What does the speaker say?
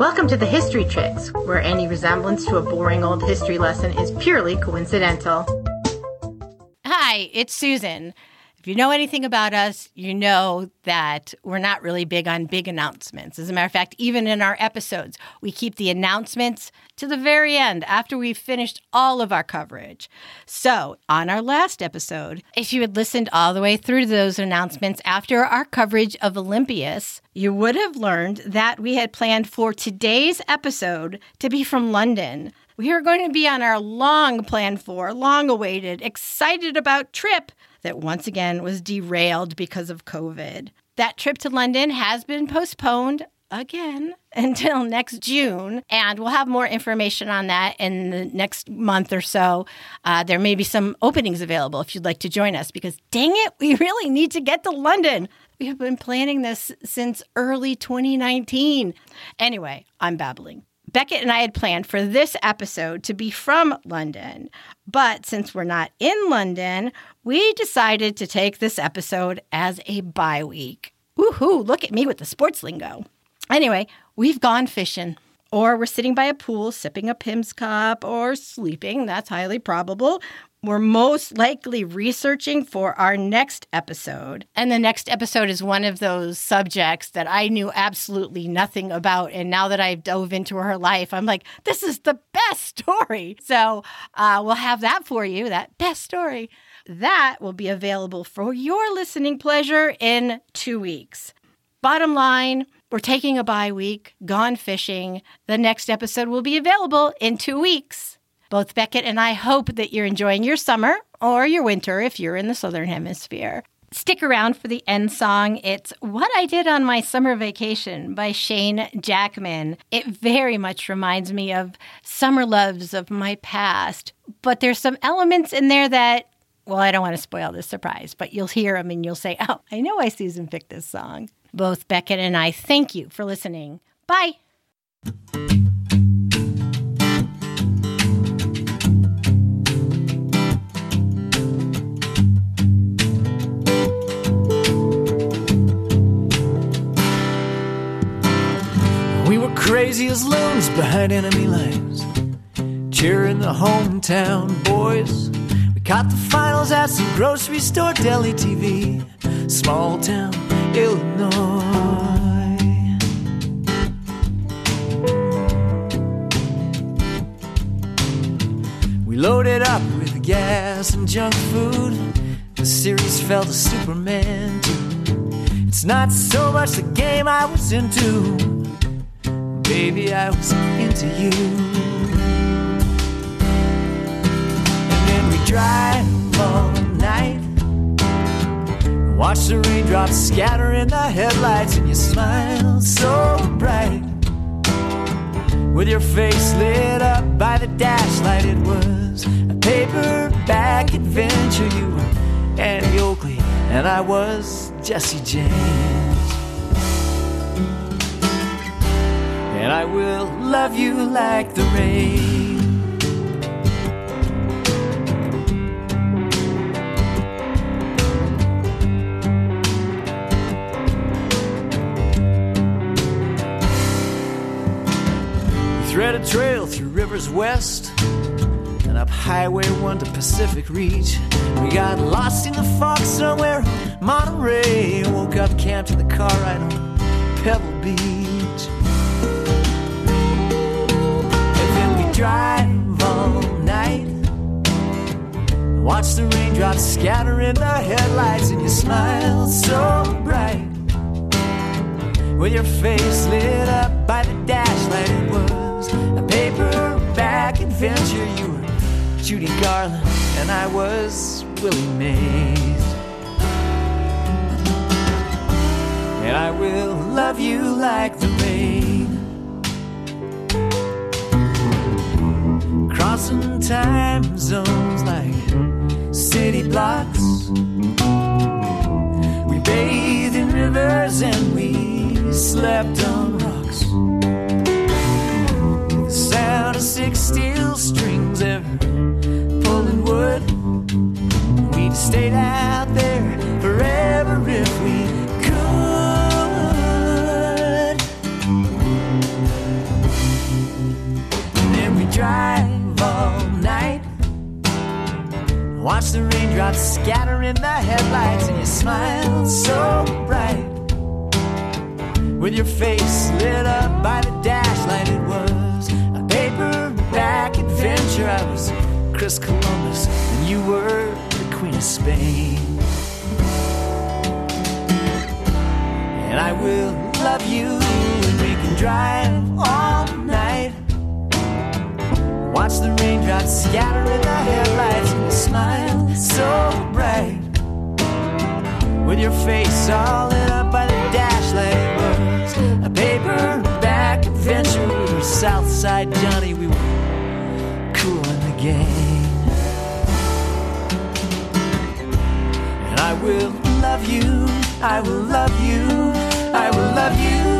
Welcome to the History Chicks, where any resemblance to a boring old history lesson is purely coincidental. Hi, it's Susan. If you know anything about us, you know that we're not really big on big announcements. As a matter of fact, even in our episodes, we keep the announcements to the very end after we've finished all of our coverage. So, on our last episode, if you had listened all the way through to those announcements after our coverage of Olympias, you would have learned that we had planned for today's episode to be from London. We are going to be on our long planned for, long awaited, excited about trip that once again was derailed because of COVID. That trip to London has been postponed again until next June. And we'll have more information on that in the next month or so. Uh, there may be some openings available if you'd like to join us because dang it, we really need to get to London. We have been planning this since early 2019. Anyway, I'm babbling. Beckett and I had planned for this episode to be from London, but since we're not in London, we decided to take this episode as a bye week. Woohoo, look at me with the sports lingo. Anyway, we've gone fishing, or we're sitting by a pool sipping a Pimm's cup, or sleeping, that's highly probable. We're most likely researching for our next episode. And the next episode is one of those subjects that I knew absolutely nothing about. And now that I've dove into her life, I'm like, this is the best story. So uh, we'll have that for you, that best story. That will be available for your listening pleasure in two weeks. Bottom line, we're taking a bye week, gone fishing. The next episode will be available in two weeks. Both Beckett and I hope that you're enjoying your summer or your winter if you're in the Southern Hemisphere. Stick around for the end song. It's What I Did on My Summer Vacation by Shane Jackman. It very much reminds me of summer loves of my past, but there's some elements in there that, well, I don't want to spoil the surprise, but you'll hear them and you'll say, oh, I know why Susan picked this song. Both Beckett and I thank you for listening. Bye. Crazy as loons behind enemy lines. Cheering the hometown boys. We caught the finals at some grocery store deli TV. Small town, Illinois. We loaded up with gas and junk food. The series felt a Superman too. It's not so much the game I was into baby, I was into you. And then we drive all night, watch the raindrops scatter in the headlights, and you smile so bright. With your face lit up by the dashlight, it was a paperback adventure. You were Annie Oakley, and I was Jesse James. And I will love you like the rain. Thread a trail through rivers west and up Highway 1 to Pacific Reach. We got lost in the fog somewhere, Monterey. Woke up camped in the car right on Pebble Beach. Watch the scatter in the headlights, and you smile so bright. With your face lit up by the dash light, it was a paperback adventure. You were Judy Garland, and I was Willie Mays. And I will love you like the rain. crossing time zones like blocks. We bathed in rivers and we slept on rocks. The sound of six steel strings ever pulling wood. We'd stayed out Watch the raindrops scatter in the headlights, and you smile so bright. With your face lit up by the dash light, it was a paperback adventure. I was Chris Columbus, and you were the Queen of Spain. And I will love you, and we can drive night. Watch the raindrops scatter in the headlights, and smile so bright. With your face all lit up by the dash light, it was a paperback adventure. We were Southside Johnny, we were cool in the game. And I will love you, I will love you, I will love you.